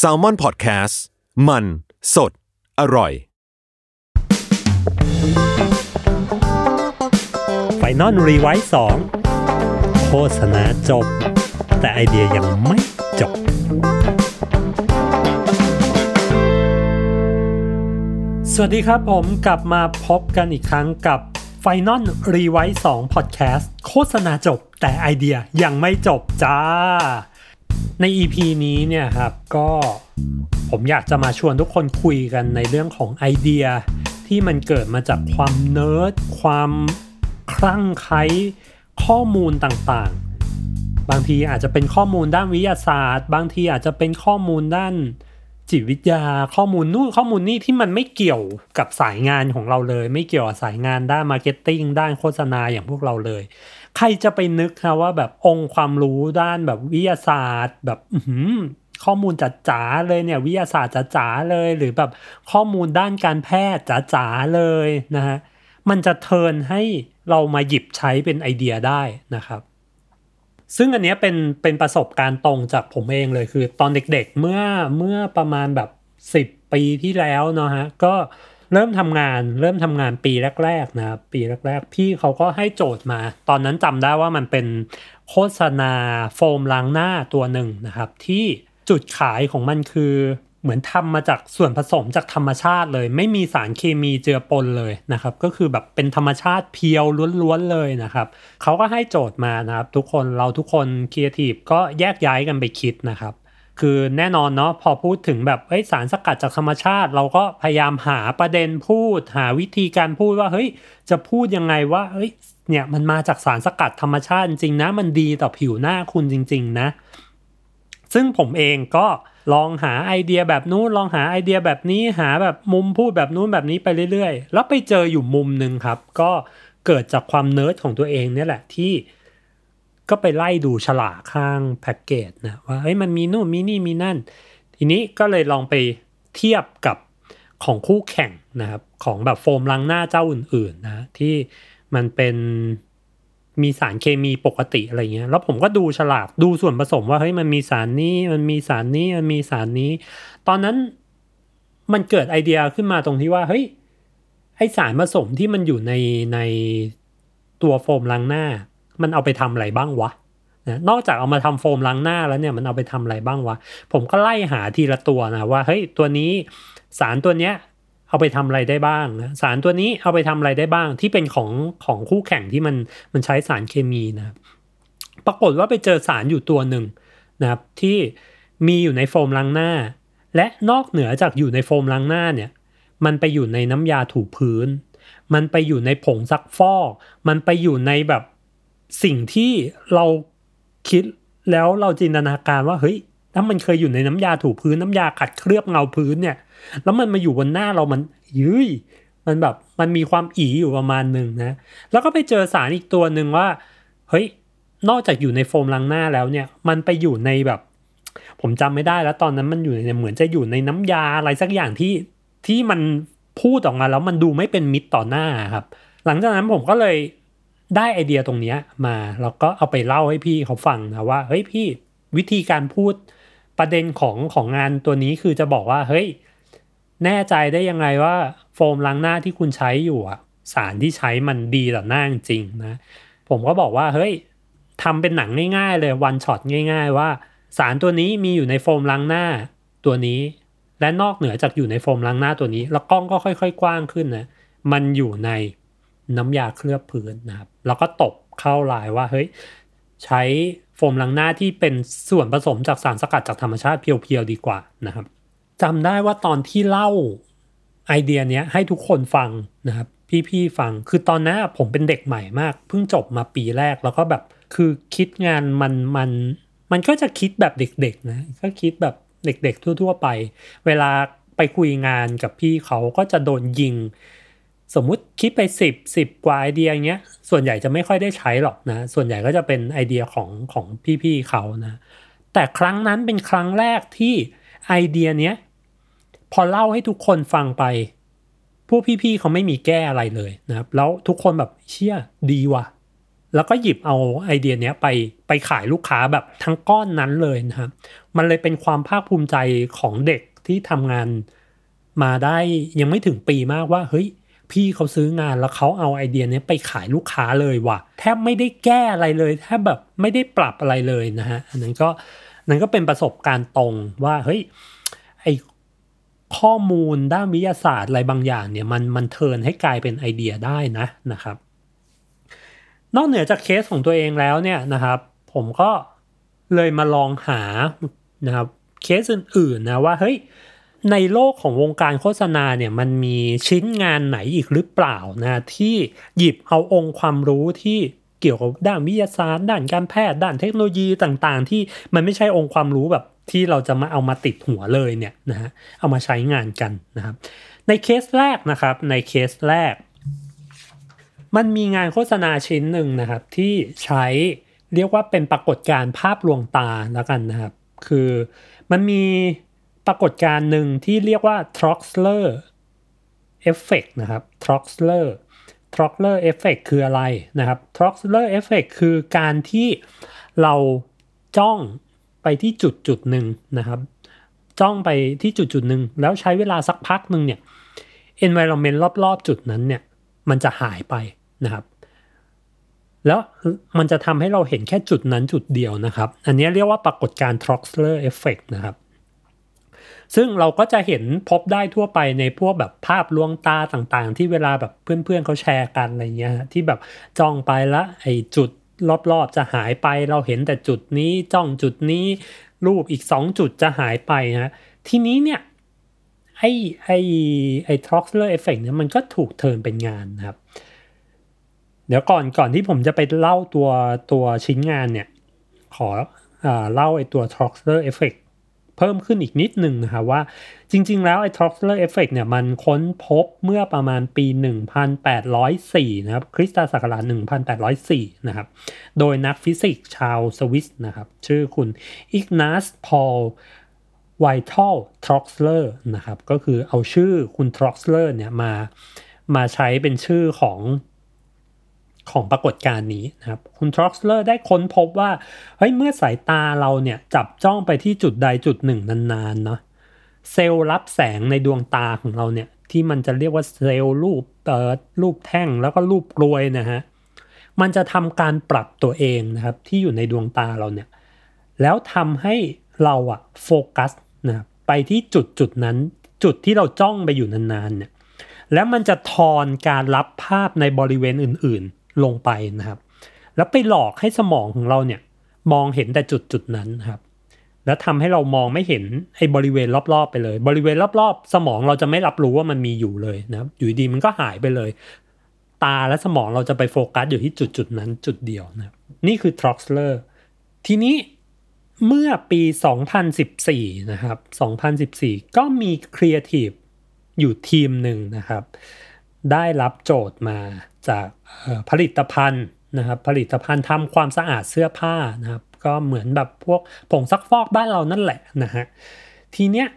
Salmon Podcast มัน สด อร่อย Final Revise สองโฆษณาจบ แต่ไอเดียยังไม่จบ สวัสดีครับผมกลับมาพบกันอีกครั้งกับ Final r e w i 2 Podcast โฆษณาจบ แต่ไอเดียยังไม่จบจ้า ใน EP นี้เนี่ยครับก็ผมอยากจะมาชวนทุกคนคุยกันในเรื่องของไอเดีย ที่มันเกิดมาจากความเนิร์ดความคลั่งไคล้ข้อมูลต่างๆ บางทีอาจจะเป็นข้อมูลด้านวิทยาศาสตร์ บางทีอาจจะเป็นข้อมูลด้านจิตวิทยาข้อมูลนู่นข้อมูลนี่ที่มันไม่เกี่ยวกับสายงานของเราเลย ไม่เกี่ยวกับสายงานด้าน marketing ด้านโฆษณาอย่างพวกเราเลย ใครจะไปนึกนะว่าแบบองค์ความรู้ด้านแบบวิทยาศาสตร์ แบบข้อมูลจ๋าๆเลยเนี่ยวิทยาศาสตร์จ๋าๆเลย หรือแบบข้อมูลด้านการแพทย์จ๋าๆเลยนะฮะมันจะเทินให้เรามาหยิบใช้เป็นไอเดียได้นะครับ ซึ่งอันนี้เป็นเป็นประสบการณ์ตรงจากผมเองเลยคือ ตอนเด็กๆเมื่อเมื่อประมาณแบบ 10 ปีที่แล้วเนาะฮะก็ เริ่มทำงานเริ่มทำงานปีแรกๆนะครับปีแรก ๆ พี่เขาก็ให้โจทย์มา ตอนนั้นจำได้ว่ามันเป็นโฆษณาโฟมล้างหน้าตัวหนึ่งนะครับ ที่จุดขายของมันคือเหมือนทำมาจากส่วนผสมจากธรรมชาติเลย ไม่มีสารเคมีเจือปนเลยนะครับ ก็คือแบบเป็นธรรมชาติเพียวล้วนๆเลยนะครับเขาก็ให้โจทย์มานะครับ ทุกคนเราทุกคนครีเอทีฟก็แยกย้ายกันไปคิดนะครับ คือแน่นอนเนาะพอพูดถึงแบบเฮ้ยสารสกัดจากธรรมชาติ เราก็พยายามหาประเด็นพูด หาวิธีการพูดว่าเฮ้ยจะพูดยังไงว่าเฮ้ยเนี่ยมันมาจากสารสกัดธรรมชาติจริงนะ มันดีต่อผิวหน้าคุณจริง ๆ นะ ซึ่งผมเองก็ลองหาไอเดียแบบนู้นลองหาไอเดียแบบนี้หาแบบมุมพูดแบบนู้นแบบนี้ไปเรื่อย ๆ แล้วไปเจออยู่มุมหนึ่งครับ ก็เกิดจากความเนิร์ดของตัวเองเนี่ยแหละที่ ก็ไปไล่ดูฉลากข้างแพ็กเกจนะว่าเฮ้ยมันมีนู่นมีนี่มีนั่น ทีนี้ก็เลยลองไปเทียบกับของคู่แข่งนะครับของแบบโฟมล้างหน้าเจ้าอื่นๆนะที่มันเป็นมีสารเคมีปกติอะไรเงี้ย แล้วผมก็ดูฉลากดูส่วนผสมว่าเฮ้ยมันมีสารนี้มันมีสารนี้มันมีสารนี้ ตอนนั้นมันเกิดไอเดียขึ้นมาตรงที่ว่าเฮ้ยไอสารผสมที่มันอยู่ในในตัวโฟมล้างหน้า มันเอาไปทำอะไรบ้างวะนะนอกจากเอามาทำโฟมล้างหน้าแล้วเนี่ยมันเอาไปทำอะไรบ้างวะ ผมก็ไล่หาทีละตัวนะว่าเฮ้ยตัวนี้สารตัวเนี้ยเอาไปทำอะไรได้บ้างนะสารตัวนี้เอาไปทำอะไรได้บ้าง ที่เป็นของของคู่แข่งที่มันมันใช้สารเคมีนะ ปรากฏว่าไปเจอสารอยู่ตัวหนึ่งนะครับที่มีอยู่ในโฟมล้างหน้า และนอกเหนือจากอยู่ในโฟมล้างหน้าเนี่ย มันไปอยู่ในน้ำยาถูพื้น มันไปอยู่ในผงซักฟอก มันไปอยู่ในแบบ สิ่งที่เราคิดแล้วเราจินตนาการว่าเฮ้ยถ้ามันเคยอยู่ในน้ำยาถูพื้นน้ำยาขัดเคลือบเงาพื้นเนี่ย แล้วมันมาอยู่บนหน้าเรามันยืยมันแบบมันมีความอีอยู่ประมาณหนึ่งนะ แล้วก็ไปเจอสารอีกตัวหนึ่งว่า เฮ้ย นอกจากอยู่ในโฟมล้างหน้าแล้วเนี่ย มันไปอยู่ในแบบ ผมจำไม่ได้แล้วตอนนั้นมันอยู่ในเหมือนจะอยู่ในน้ำยาอะไรสักอย่างที่ที่มันพูดออกมาแล้วมันดูไม่เป็นมิตรต่อหน้าครับ หลังจากนั้นผมก็เลย ได้ไอเดียตรงนี้มาแล้วก็เอาไปเล่าให้พี่เขาฟังนะว่าเฮ้ยพี่วิธีการพูดประเด็นของของงานตัวนี้คือจะบอกว่าเฮ้ยแน่ใจได้ยังไงว่าโฟมล้างหน้าที่คุณใช้อยู่อะสารที่ใช้มันดีต่อหน้าจริงนะผมก็บอกว่าเฮ้ยทำเป็นหนังง่ายๆเลยวันช็อตง่าย ๆ ว่า สารตัวนี้มีอยู่ในโฟมล้างหน้าตัวนี้ และนอกเหนือจากอยู่ในโฟมล้างหน้าตัวนี้ แล้วกล้องก็ค่อย ๆ กว้างขึ้นนะมันอยู่ใน น้ำยาเคลือบพื้นนะครับ แล้วก็ตบเข้าลายว่าเฮ้ยใช้โฟมล้างหน้าที่เป็นส่วนผสมจากสารสกัดจากธรรมชาติเพียวๆดีกว่านะครับจำได้ว่าตอนที่เล่าไอเดียเนี้ยให้ทุกคนฟังนะครับ พี่ๆฟังคือตอนนั้นผมเป็นเด็กใหม่มากเพิ่งจบมาปีแรกแล้วก็แบบคือคิดงานมันมันมันก็จะคิดแบบเด็กๆนะก็คิดแบบเด็กๆทั่ว ๆ ไป เวลาไปคุยงานกับพี่เขาก็จะโดนยิง สมมุติคิดไปสิบสิบกว่าไอเดียเงี้ย ส่วนใหญ่จะไม่ค่อยได้ใช้หรอกนะ ส่วนใหญ่ก็จะเป็นไอเดียของของพี่ๆเขานะ แต่ครั้งนั้นเป็นครั้งแรกที่ไอเดียเนี้ยพอเล่าให้ทุกคนฟังไปพวกพี่ๆเขาไม่มีแก้อะไรเลยนะครับ แล้วทุกคนแบบเชี่ยดีว่ะ แล้วก็หยิบเอาไอเดียเนี้ยไปไปขายลูกค้าแบบทั้งก้อนนั้นเลยนะครับ มันเลยเป็นความภาคภูมิใจของเด็กที่ทำงานมาได้ยังไม่ถึงปีมากว่าเฮ้ย พี่เขาซื้องานแล้วเขาเอาไอเดียนี้ไปขายลูกค้าเลยว่ะแทบไม่ได้แก้อะไรเลยแทบแบบไม่ได้ปรับอะไรเลยนะฮะอันนั้นก็นั่นก็เป็นประสบการณ์ตรงว่าเฮ้ยไอข้อมูลด้านวิทยาศาสตร์อะไรบางอย่างเนี่ยมันมันเทินให้กลายเป็นไอเดียได้นะนะครับ นอกเหนือจากเคสของตัวเองแล้วเนี่ยนะครับ ผมก็เลยมาลองหานะครับเคสอื่นๆนะว่าเฮ้ย ในโลกของวงการโฆษณาเนี่ยมันมีชิ้นงานไหนอีกหรือเปล่านะที่หยิบเอาองค์ความรู้ที่เกี่ยวกับด้านวิทยาศาสตร์ด้านการแพทย์ด้านเทคโนโลยีต่างๆ ที่มันไม่ใช่องค์ความรู้แบบที่เราจะมาเอามาติดหัวเลยเนี่ยนะฮะเอามาใช้งานกันนะครับ ในเคสแรกนะครับในเคสแรก มันมีงานโฆษณาชิ้นหนึ่งนะครับที่ใช้เรียกว่าเป็นปรากฏการณ์ภาพลวงตาแล้วกันนะครับ คือมันมี ปรากฏการณ์หนึ่งที่เรียกว่า Troxler Effect นะครับ Troxler Troxler Effect คืออะไรนะครับ Troxler Effect คือการที่เราจ้องไปที่จุดจุดหนึ่งนะครับ จ้องไปที่จุดจุดหนึ่งแล้วใช้เวลาสักพักหนึ่งเนี่ย environment รอบๆ จุดนั้นเนี่ย มันจะหายไปนะครับ แล้วมันจะทำให้เราเห็นแค่จุดนั้นจุดเดียวนะครับ อันนี้เรียกว่าปรากฏการณ์ Troxler Effect นะครับ ซึ่งเราก็จะเห็นพบได้ทั่วไปในพวกแบบภาพลวงตาต่างๆ ที่เวลาแบบเพื่อนๆเขาแชร์กันอะไรเงี้ยที่แบบจ้องไปล้วไอ้จุดรอบๆจะหายไปเราเห็นแต่จุดนี้จ้องจุดนี้ รูปอีก 2 จุดจะหายไปนะทีนี้เนี่ยไอ้ไอ้ไอ้ Troxler Effect เนี่ยมันก็ถูก turn เป็นงานนะครับ เดี๋ยวก่อนก่อนที่ผมจะไปเล่าตัวตัวชิ้นงานเนี่ย ขอเล่าไอ้ตัว Troxler Effect เพิ่มขึ้นอีกนิดหนึ่งนะครับว่าจริง ๆ แล้วไอ้ Troxler Effect เนี่ยมันค้นพบเมื่อประมาณปี 1804 นะครับ คริสตศักราช 1804 นะครับ โดยนักฟิสิกส์ชาวสวิสนะครับ ชื่อคุณ Ignaz Paul Vital Troxler นะครับ ก็คือเอาชื่อคุณ Troxler เนี่ยมามาใช้เป็นชื่อของ ของปรากฏการณ์นี้นะครับคุณ Troxler ได้ค้นพบว่าเฮ้ยเมื่อสายตาเราเนี่ยจับจ้องไปที่จุดใดจุดหนึ่งนานๆเนาะเซลล์รับแสงในดวงตาของเราเนี่ยที่มันจะเรียกว่าเซลล์รูปเอ่อรูปแท่งแล้วก็รูปกลวยนะฮะมันจะทำการปรับตัวเองนะครับที่อยู่ในดวงตาเราเนี่ยแล้วทำให้เราอะโฟกัสนะไปที่จุดจุดนั้น จุดที่เราจ้องไปอยู่นานๆเนี่ยแล้วมันจะทอนการรับภาพในบริเวณอื่นๆ ลงไปนะครับ แล้วไปหลอกให้สมองของเราเนี่ยมองเห็นแต่จุดจุดนั้นครับ แล้วทำให้เรามองไม่เห็นไอ้บริเวณรอบๆไปเลย บริเวณรอบๆ สมองเราจะไม่รับรู้ว่ามันมีอยู่เลยนะครับ อยู่ดีมันก็หายไปเลย ตาและสมองเราจะไปโฟกัสอยู่ที่จุดจุดนั้นจุดเดียวนะครับนี่คือ Troxler ทีนี้เมื่อปี 2014 นะครับ 2014 ก็มีครีเอทีฟอยู่ทีมหนึ่งนะครับ ได้รับโจทย์มาจาก ผลิตภัณฑ์นะครับผลิตภัณฑ์ทำความสะอาดเสื้อผ้านะครับก็เหมือนแบบพวกผงซักฟอกบ้านเรานั่นแหละนะฮะทีเนี้ย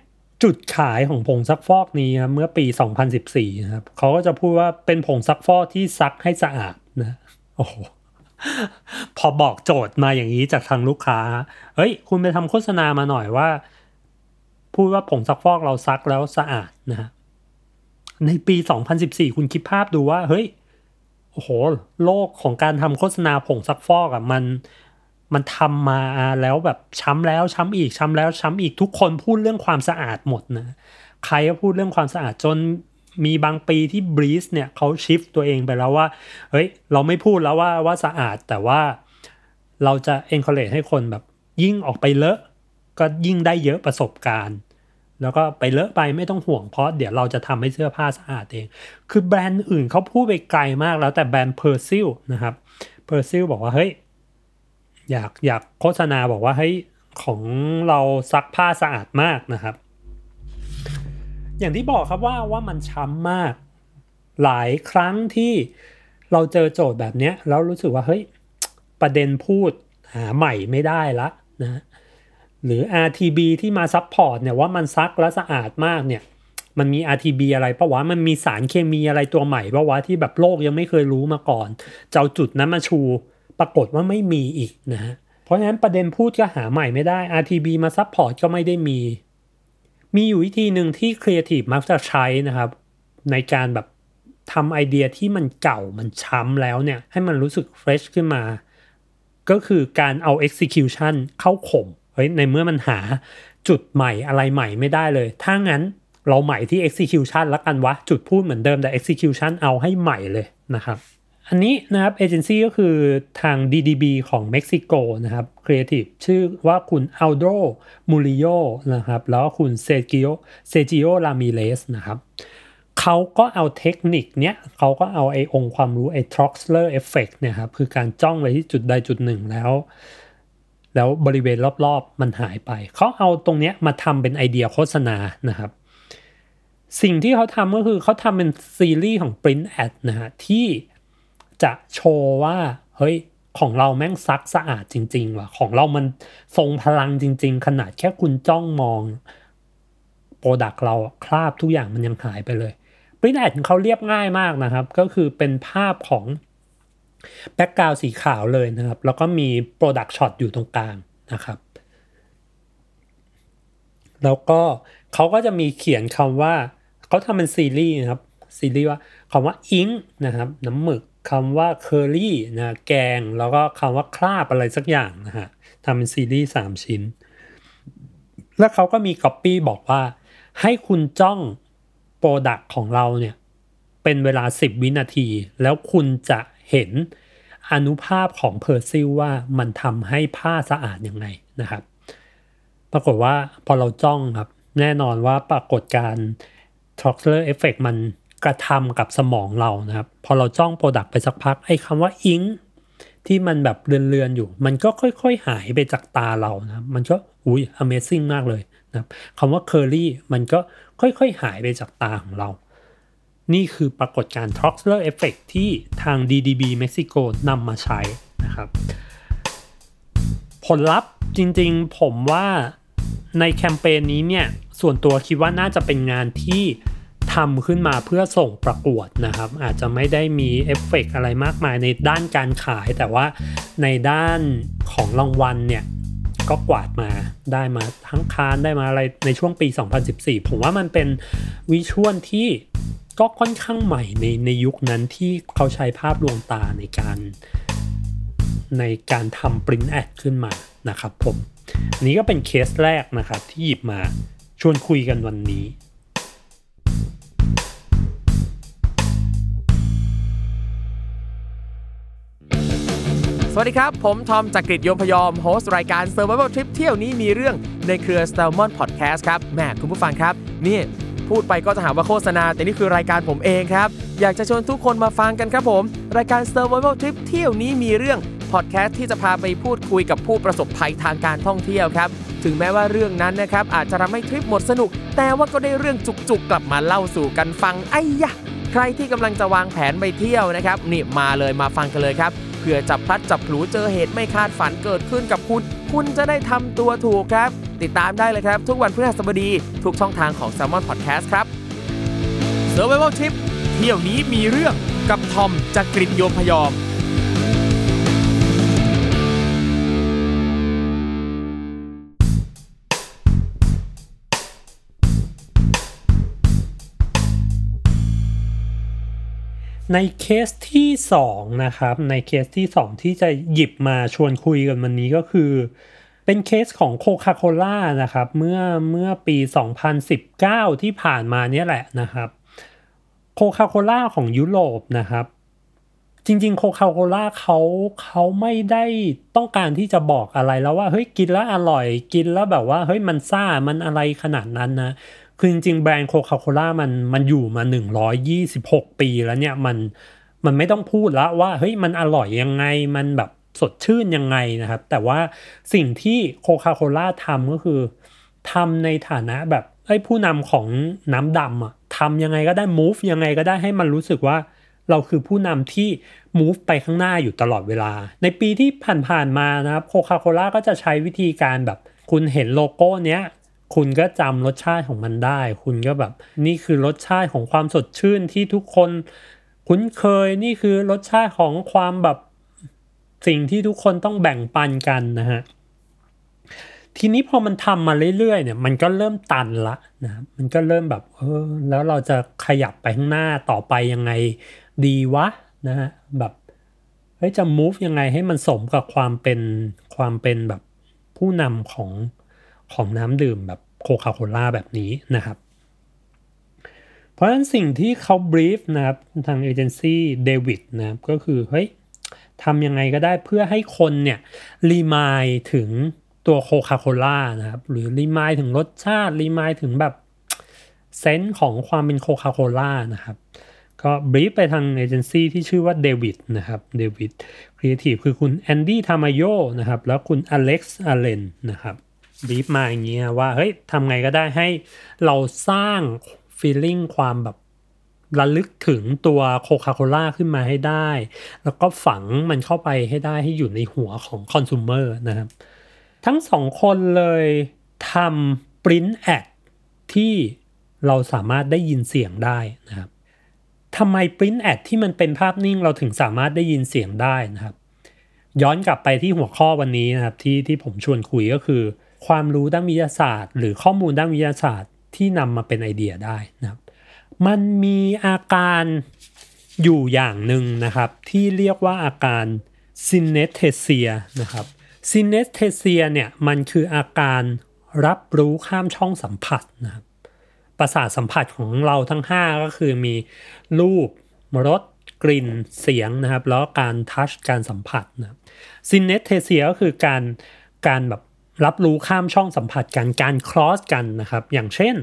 จุดขายของผงซักฟอกนี้เมื่อปี 2014นะครับเขาก็จะพูดว่าเป็นผงซักฟอกที่ซักให้สะอาดนะโอ้โหพอบอกโจทย์มาอย่างนี้จากทางลูกค้า เฮ้ย คุณไปทำโฆษณามาหน่อยว่า พูดว่าผงซักฟอกเราซักแล้วสะอาดนะฮะในปี 2014 คุณคิดภาพดูว่า เฮ้ย โอ้โห โลกของการทำโฆษณาผงซักฟอกอะ่ะมันมันทำมาแล้วแบบช้ำแล้วช้ำอีกช้ำแล้วช้ำอีกทุกคนพูดเรื่องความสะอาดหมดนะใครก็พูดเรื่องความสะอาดจนมีบางปีที่ Breeze เนี่ยเขา shift ตัวเองไปแล้วว่าเฮ้ยเราไม่พูดแล้วว่าว่าสะอาดแต่ว่าเราจะ encourage ให้คนแบบยิ่งออกไปเลอะ ก็ยิ่งได้เยอะประสบการณ์ แล้วก็ไปเลอะไปไม่ต้องห่วงเพราะเดี๋ยวเราจะทำให้เสื้อผ้าสะอาดเอง คือแบรนด์อื่นเขาพูดไปไกลมากแล้วแต่แบรนด์ Persil นะครับ Persil บอกว่าเฮ้ยอยากอยากโฆษณาบอกว่าเฮ้ยของเราซักผ้าสะอาดมากนะครับ อย่างที่บอกครับว่าว่ามันช้ำมาก หลายครั้งที่เราเจอโจทย์แบบนี้แล้วรู้สึกว่าเฮ้ยประเด็นพูดหาใหม่ไม่ได้ละนะ หรือ RTB ที่มาซับพอร์ตเนี่ยว่ามันซักและสะอาดมากเนี่ยมันมี RTB อะไรปะวะ มันมีสารเคมีอะไรตัวใหม่ปะวะที่แบบโลกยังไม่เคยรู้มาก่อน เจ้าจุดนั้นมาชู ปรากฏว่าไม่มีอีกนะฮะ เพราะฉะนั้นประเด็นพูดก็หาใหม่ไม่ได้ RTB มา support ก็ไม่ได้มี มีอยู่วิธีหนึ่งที่ครีเอทีฟมักจะใช้นะครับ ในการแบบทำไอเดียที่มันเก่ามันช้ำแล้วเนี่ย ให้มันรู้สึก fresh ขึ้นมา ก็คือการเอา execution เข้าข่ม เฮ้ยในเมื่อมันหาจุดใหม่อะไรใหม่ไม่ได้เลย ถ้างั้นเราใหม่ที่ execution ล้วกันวะ จุดพูดเหมือนเดิมแต่ execution เอาให้ใหม่เลยนะครับ อันนี้นะครับเอเจนซี่ก็คือทาง DDB ของเม็กซิโกนะครับครีเอทีฟชื่อว่าคุณอัลโดมูริโอนะครับ แล้วก็คุณเซจิโอเซจิโอลามิเลสนะครับเขาก็เอาเทคนิคเนี้ยเขาก็เอาไอ้องค์ความรู้ไอ้ Troxler Effect เนี่ยครับคือการจ้องไปที่จุดใดจุดหนึ่งแล้ว แล้วบริเวณรอบๆมันหายไป เขาเอาตรงเนี้ยมาทำเป็นไอเดียโฆษณานะครับ สิ่งที่เขาทำก็คือเขาทำเป็นซีรีส์ของ Print Ad นะฮะที่จะโชว์ว่า เฮ้ยของเราแม่งซักสะอาดจริง ๆ ว่ะ ของเรามันทรงพลังจริง ๆ ขนาดแค่คุณจ้องมอง product เราคราบทุกอย่างมันยังหายไปเลย Print Ad เขาเรียบง่ายมากนะครับ ก็คือเป็นภาพของ background สีขาวเลยนะครับ แล้วก็มี product shot อยู่ตรงกลางนะครับ แล้วก็เขาก็จะมีเขียนคำว่าเขาทำเป็นซีรีส์นะครับซีรีส์ว่าคำว่า ink นะครับ น้ำหมึกคำว่าเคอรี่นะแกง แล้วก็คำว่าคราบอะไรสักอย่างนะฮะทำเป็นซีรีส์สามชิ้น แล้วเขาก็มีก๊อปปี้บอกว่า ให้คุณจ้อง product ของเราเนี่ย เป็นเวลา 10 วินาที แล้วคุณจะ เห็นอานุภาพของ Persil ว่ามันทำให้ผ้าสะอาดยังไงนะครับ ปรากฏว่าพอเราจ้องครับ แน่นอนว่าปรากฏการ t r o x l e r effect มันกระทำกับสมองเรานะครับ พอเราจ้องโปรดักต์ไปสักพักไอ้คำว่าอิงที่มันแบบเลือนๆอยู่ มันก็ค่อย ๆ หายไปจากตาเรานะมันก็อุ้ย amazing มากเลยนะครับคำว่า curly มันก็ค่อยๆ หายไปจากตาของเรา นี่คือปรากฏการณ์ Troxler Effect ที่ทาง DDB เม็กซิโกนำมาใช้นะครับ ผลลัพธ์จริงๆผมว่าในแคมเปญนี้เนี่ย ส่วนตัวคิดว่าน่าจะเป็นงานที่ทำขึ้นมาเพื่อส่งประกวดนะครับ อาจจะไม่ได้มีเอฟเฟกอะไรมากมายในด้านการขาย แต่ว่าในด้านของรางวัลเนี่ย ก็กวาดมาได้มาทั้งคานได้มาอะไรในช่วงปี 2014 ผมว่ามันเป็นvisual ที่ ก็ค่อนข้างใหม่ในในยุคนั้นที่เขาใช้ภาพลวงตาในการในการทำ print ad ขึ้นมานะครับผมอันนี้ก็เป็นเคสแรกนะครับที่หยิบมาชวนคุยกันวันนี้สวัสดีครับ ผม ทอม จักรกฤต โยมพยอม host รายการ Survival Trip เที่ยวนี้มีเรื่องในเครือ s t a l m o n Podcast ครับแม่คุณผู้ฟังครับ นี่ พูดไปก็จะหาว่าโฆษณา แต่นี่คือรายการผมเองครับ อยากจะชวนทุกคนมาฟังกันครับผม รายการ Survival Trip เที่ยวนี้มีเรื่องพอดแคสต์ที่จะพาไปพูดคุยกับผู้ประสบภัยทางการท่องเที่ยวครับ ถึงแม้ว่าเรื่องนั้นนะครับอาจจะทำให้ทริปหมดสนุก แต่ว่าก็ได้เรื่องจุกๆ กลับมาเล่าสู่กันฟังไอ้ยะใครที่กำลังจะวางแผนไปเที่ยวนะครับนี่มาเลยมาฟังกันเลยครับเพื่อจับพลัดจับผลูเจอเหตุไม่คาดฝันเกิดขึ้นกับคุณ คุณจะได้ทำตัวถูกครับ ติดตามได้เลยครับ ทุกวันพฤหัสบดี ทุกช่องทางของ s ซ l m o n Podcast ครับ Survival Trip เที่ยวนี้มีเรื่องกับทอมจากกรีฑโยมพยอม ในเคสที่ 2 นะครับ ในเคสที่ 2 ที่จะหยิบมาชวนคุยกันวันนี้ก็คือ เป็นเคสของโคคาโคล่านะครับเมื่อเมื่อปี 2019 ที่ผ่านมาเนี่ยแหละนะครับโคคาโคล่าของยุโรปนะครับ จริงๆโคคาโคล่าเขาเขาไม่ได้ต้องการที่จะบอกอะไรแล้วว่าเฮ้ยกินแล้วอร่อยกินแล้วแบบว่าเฮ้ยมันซ่ามันอะไรขนาดนั้นนะ คือจริงๆ แบรนด์โคคาโคล่ามันมันอยู่มา 126 ปีแล้วเนี่ยมันมันไม่ต้องพูดแล้วว่าเฮ้ยมันอร่อยยังไงมันแบบสดชื่นยังไงนะครับ แต่ว่าสิ่งที่โคคาโคล่าทำก็คือทำในฐานะแบบไอ้ผู้นำของน้ำดำอะทำยังไงก็ได้ move ยังไงก็ได้ให้มันรู้สึกว่าเราคือผู้นำที่ move ไปข้างหน้าอยู่ตลอดเวลา ในปีที่ผ่านๆมานะครับโคคาโคล่าก็จะใช้วิธีการแบบคุณเห็นโลโก้เนี้ย คุณก็จำรสชาติของมันได้ คุณก็แบบนี่คือรสชาติของความสดชื่นที่ทุกคน คุ้นเคยนี่คือรสชาติของความแบบสิ่งที่ทุกคนต้องแบ่งปันกันนะฮะทีนี้พอมันทำมาเรื่อยๆเนี่ยมันก็เริ่มตันละนะมันก็เริ่มแบบเออแล้วเราจะขยับไปข้างหน้าต่อไปยังไงดีวะนะฮะแบบเฮ้ยจะ move ยังไงให้มันสมกับความเป็นความเป็นแบบผู้นำของของน้ำดื่มแบบ โคคาโคล่าแบบนี้นะครับเพราะฉะนั้นสิ่งที่เขา brief นะครับทางเอเจนซี่เดวิดนะครับก็คือเฮ้ยทำยังไงก็ได้เพื่อให้คนเนี่ย remind ถึงตัวโคคาโคล่านะครับหรือ remind ถึงรสชาติ remind ถึงแบบ sense ของความเป็นโคคาโคล่านะครับก็ brief ไปทางเอเจนซี่ที่ชื่อว่าเดวิดนะครับเดวิดครีเอทีฟคือคุณแอนดี้ทามาโยนะครับแล้วคุณอเล็กซ์อเลนนะครับ บีฟมาอย่างเงี้ยว่าเฮ้ยทำไงก็ได้ให้เราสร้าง feeling ความแบบระลึกถึงตัวโคคาโคล่าขึ้นมาให้ได้ แล้วก็ฝังมันเข้าไปให้ได้ให้อยู่ในหัวของคอน sumer นะครับ ทั้งสองคนเลยทำ print ad ที่เราสามารถได้ยินเสียงได้นะครับทำไม print ad ที่มันเป็นภาพนิ่งเราถึงสามารถได้ยินเสียงได้นะครับ ย้อนกลับไปที่หัวข้อวันนี้นะครับที่ที่ผมชวนคุยก็คือ ความรู้ด้านวิทยาศาสตร์ หรือข้อมูลด้านวิทยาศาสตร์ที่นำมาเป็นไอเดียได้นะครับ มันมีอาการอยู่อย่างหนึ่งนะครับ ที่เรียกว่าอาการ synesthesia นะครับ synesthesia เนี่ยมันคืออาการรับรู้ข้ามช่องสัมผัสนะครับประสาทสัมผัสของเราทั้ง 5 ก็คือมีรูปรสกลิ่นเสียงนะครับ แล้วการ touch การสัมผัสนะ synesthesia ก็คือการการแบบ รับรู้ข้ามช่องสัมผัสกันการ cross กันนะครับ อย่างเช่น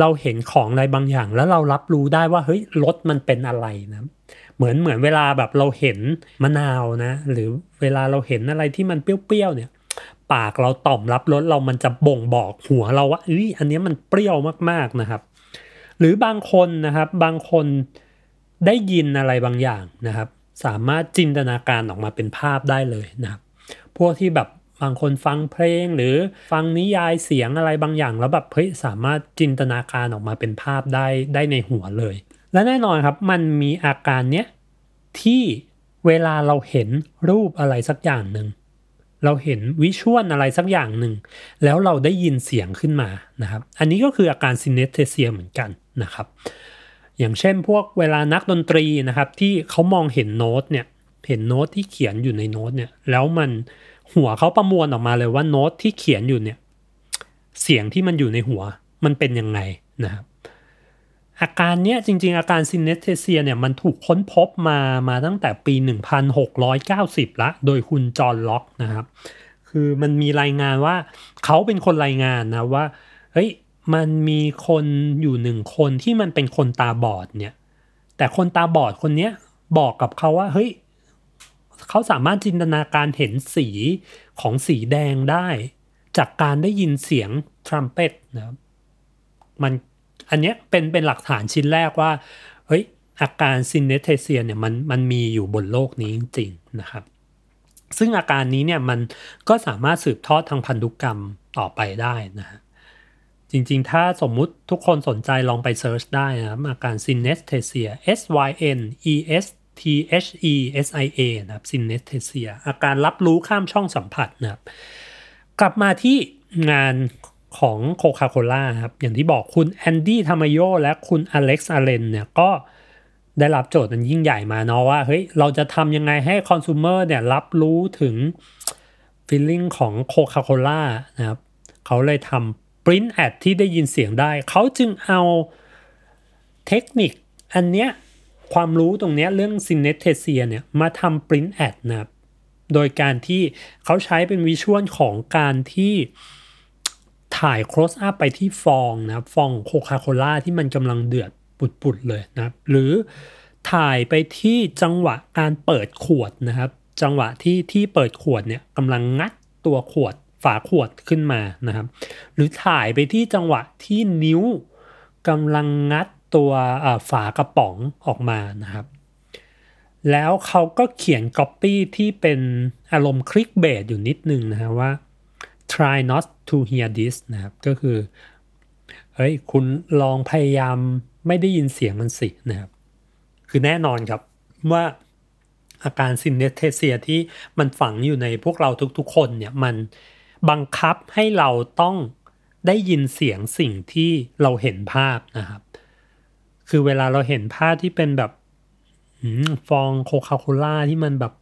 เราเห็นของอะไรบางอย่าง แล้วเรารับรู้ได้ว่าเฮ้ยรสมันเป็นอะไรนะเหมือนเหมือนเวลาแบบเราเห็นมะนาวนะ หรือเวลาเราเห็นอะไรที่มันเปรี้ยวๆเนี่ย ปากเราต่อมรับรสเรามันจะบ่งบอกหัวเราว่าเอ้ยอันนี้มันเปรี้ยวมากๆนะครับ หรือบางคนนะครับบางคนได้ยินอะไรบางอย่างนะครับ สามารถจินตนาการออกมาเป็นภาพได้เลยนะครับ พวกที่แบบ บางคนฟังเพลงหรือฟังนิยายเสียงอะไรบางอย่าง แล้วแบบเฮ้ยสามารถจินตนาการออกมาเป็นภาพได้ได้ในหัวเลย และแน่นอนครับมันมีอาการเนี้ยที่เวลาเราเห็นรูปอะไรสักอย่างหนึ่งเราเห็น visual อะไรสักอย่างหนึ่ง แล้วเราได้ยินเสียงขึ้นมานะครับ อันนี้ก็คืออาการ synesthesia เหมือนกันนะครับ อย่างเช่นพวกเวลานักดนตรีนะครับ ที่เขามองเห็นโน้ตเนี่ยเห็นโน้ตที่เขียนอยู่ในโน้ตเนี่ยแล้วมัน หัวเขาประมวลออกมาเลยว่าโน้ตที่เขียนอยู่เนี่ย เสียงที่มันอยู่ในหัวมันเป็นยังไงนะครับอาการเนี้ยจริง ๆ อาการ synesthesia เนี่ยมันถูกค้นพบมามาตั้งแต่ปี 1690 ละ โดยคุณจอห์นล็อกนะครับ คือมันมีรายงานว่าเขาเป็นคนรายงานนะว่าเฮ้ยมันมีคนอยู่หนึ่งคนที่มันเป็นคนตาบอดเนี่ย แต่คนตาบอดคนเนี้ยบอกกับเขาว่าเฮ้ย เขาสามารถจินตนาการเห็นสีของสีแดงได้ จากการได้ยินเสียงทรัมเป็ตนะครับมันอันนี้เป็นเป็นหลักฐานชิ้นแรกว่าเฮ้ยอาการ synesthesia เนี่ยมันมันมีอยู่บนโลกนี้จริงๆนะครับ ซึ่งอาการนี้เนี่ยมันก็สามารถสืบทอดทางพันธุกรรมต่อไปได้นะฮะจริงๆ ถ้าสมมุติทุกคนสนใจลองไปเซิร์ชได้นะอาการซินเนสเทเซีย S Y N E S T H E S I A นะครับ synesthesia อาการรับรู้ข้ามช่องสัมผัสนะครับ กลับมาที่งานของโคคาโคล่าครับ อย่างที่บอกคุณแอนดี้ทามาโยและคุณอเล็กซ์อาเลนเนี่ยก็ได้รับโจทย์อันยิ่งใหญ่มาเนาะว่าเฮ้ยเราจะทำยังไงให้คอน sumer เนี่ยรับรู้ถึง feeling ของโคคาโคล่านะครับ เขาเลยทำ print ad ที่ได้ยินเสียงได้ เขาจึงเอาเทคนิคอันเนี้ย ความรู้ตรงนี้เรื่อง synesthesia เนี่ยมาทำ print ad นะครับ โดยการที่เขาใช้เป็นวิชวลของการที่ถ่าย close up ไปที่ฟองนะฟองโคคาโคล่าที่มันกำลังเดือดปุดๆเลยนะหรือถ่ายไปที่จังหวะการเปิดขวดนะครับ จังหวะที่ที่เปิดขวดเนี่ยกำลังงัดตัวขวดฝาขวดขึ้นมานะครับ หรือถ่ายไปที่จังหวะที่นิ้วกำลังงัด ตัวฝากระป๋องออกมานะครับ แล้วเขาก็เขียนก๊อปปี้ที่เป็นอารมณ์ clickbait อยู่นิดนึงนะฮะว่า try not to hear this นะครับ ก็คือเฮ้ยคุณลองพยายามไม่ได้ยินเสียงมันสินะครับ คือแน่นอนครับว่าอาการ synesthesia ที่มันฝังอยู่ในพวกเราทุกๆคนเนี่ยมันบังคับให้เราต้องได้ยินเสียงสิ่งที่เราเห็นภาพนะครับ คือเวลาเราเห็นภาพที่เป็นแบบฟองโคคาโคล่าที่มันแบบ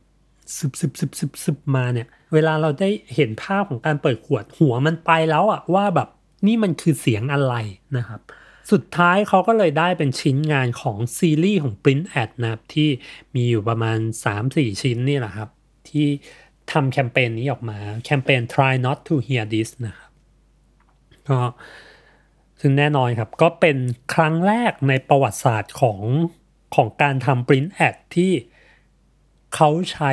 ซึบซึบซึบซึบซึบมาเนี่ย เวลาเราได้เห็นภาพของการเปิดขวดหัวมันไปแล้วอะว่าแบบนี่มันคือเสียงอะไรนะครับ สุดท้ายเขาก็เลยได้เป็นชิ้นงานของซีรีส์ของ Print Ad นะครับที่มีอยู่ประมาณ 3-4 ชิ้นนี่แหละครับ ที่ทำแคมเปญนี้ออกมา แคมเปญ try not to hear this นะครับก็ ซึ่งแน่นอนครับ ก็เป็นครั้งแรกในประวัติศาสตร์ของของการทำ Print Ad ที่เขาใช้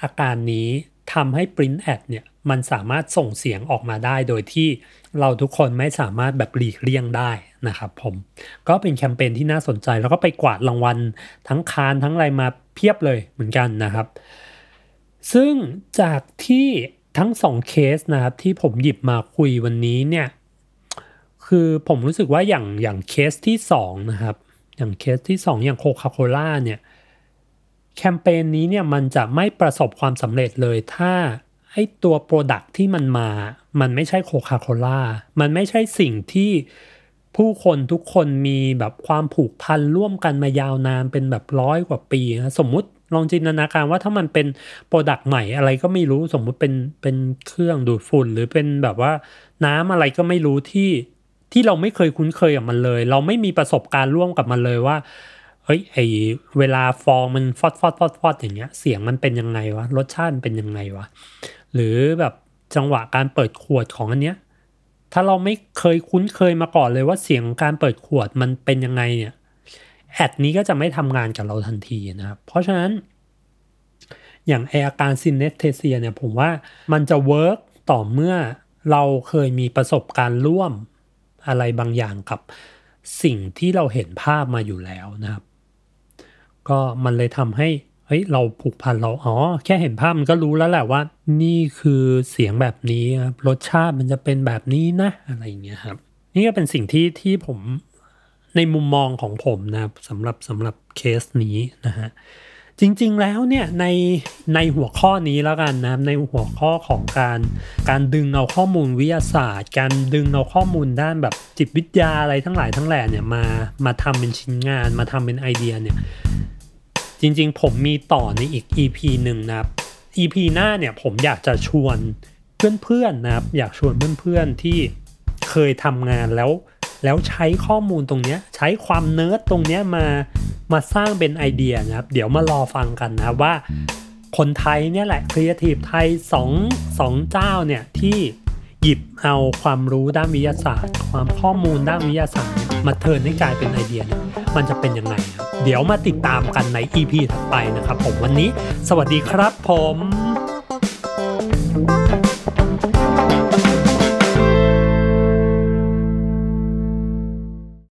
อาการนี้ทำให้ Print Ad เนี่ยมันสามารถส่งเสียงออกมาได้ โดยที่เราทุกคนไม่สามารถแบบหลีกเลี่ยงได้นะครับผมก็เป็นแคมเปญที่น่าสนใจแล้วก็ไปกวาดรางวัลทั้งคานทั้งอะไรมาเพียบเลยเหมือนกันนะครับ ซึ่งจากที่ทั้งสองเคสนะครับที่ผมหยิบมาคุยวันนี้เนี่ย คือผมรู้สึกว่าอย่างอย่างเคสที่สองนะครับ อย่างเคสที่สองอย่างโคคาโคล่าเนี่ยแคมเปญนี้เนี่ยมันจะไม่ประสบความสำเร็จเลยถ้าไอตัว product ที่มันมา มันไม่ใช่โคคาโคล่ามันไม่ใช่สิ่งที่ผู้คนทุกคนมีแบบความผูกพันร่วมกันมายาวนานเป็นแบบร้อยกว่าปีนะสมมุติลองจินตนาการว่าถ้ามันเป็น product ใหม่อะไรก็ไม่รู้สมมุติเป็นเป็นเครื่องดูดฝุ่น หรือเป็นแบบว่าน้ำอะไรก็ไม่รู้ที่ ที่เราไม่เคยคุ้นเคยกับมันเลย เราไม่มีประสบการณ์ร่วมกับมันเลยว่าเฮ้ยไอเวลาฟองมันฟอดฟอดฟอดฟอดอย่างเงี้ย เสียงมันเป็นยังไงวะรสชาติมันเป็นยังไงวะหรือแบบจังหวะการเปิดขวดของอันเนี้ยถ้าเราไม่เคยคุ้นเคยมาก่อนเลยว่าเสียงการเปิดขวดมันเป็นยังไงเนี่ยad นี้ก็จะไม่ทำงานกับเราทันทีนะครับ เพราะฉะนั้น อย่างไออาการ synesthesia เนี่ยผมว่ามันจะ work ต่อเมื่อเราเคยมีประสบการณ์ร่วม อะไรบางอย่างกับสิ่งที่เราเห็นภาพมาอยู่แล้วนะครับ ก็มันเลยทำให้เฮ้ยเราผูกพันเราอ๋อแค่เห็นภาพมันก็รู้แล้วแหละว่า นี่คือเสียงแบบนี้ครับรสชาติมันจะเป็นแบบนี้นะอะไรอย่างเงี้ยครับ นี่ก็เป็นสิ่งที่ที่ผมในมุมมองของผมนะครับสำหรับสำหรับเคสนี้นะฮะ จริงๆแล้วเนี่ยในในหัวข้อนี้แล้วกันนะในหัวข้อของการการดึงเอาข้อมูลวิทยาศาสตร์ การดึงเอาข้อมูลด้านแบบจิตวิทยาอะไรทั้งหลายทั้งแหล่เนี่ยมามาทำเป็นชิ้นงาน มาทำเป็นไอเดียเนี่ยจริงๆผมมีต่อในอีก EP หนึ่งนะครับ EP หน้าเนี่ยผมอยากจะชวนเพื่อนๆนะครับ อยากชวนเพื่อนๆที่เคยทำงานแล้ว แล้วใช้ข้อมูลตรงนี้ใช้ความเนิร์ดตรงนี้มา มาสร้างเป็นไอเดียนะครับ เดี๋ยวมารอฟังกันนะว่า คนไทยเนี่ยแหละครีเอทีฟไทยสองสองเจ้าเนี่ยที่หยิบเอาความรู้ด้านวิทยาศาสตร์ ความข้อมูลด้านวิทยาศาสตร์มา turn ให้กลายเป็นไอเดียเนี่ยมันจะเป็นยังไงครับเดี๋ยวมาติดตามกันใน EP ถัดไปนะครับ ผมวันนี้ สวัสดีครับผม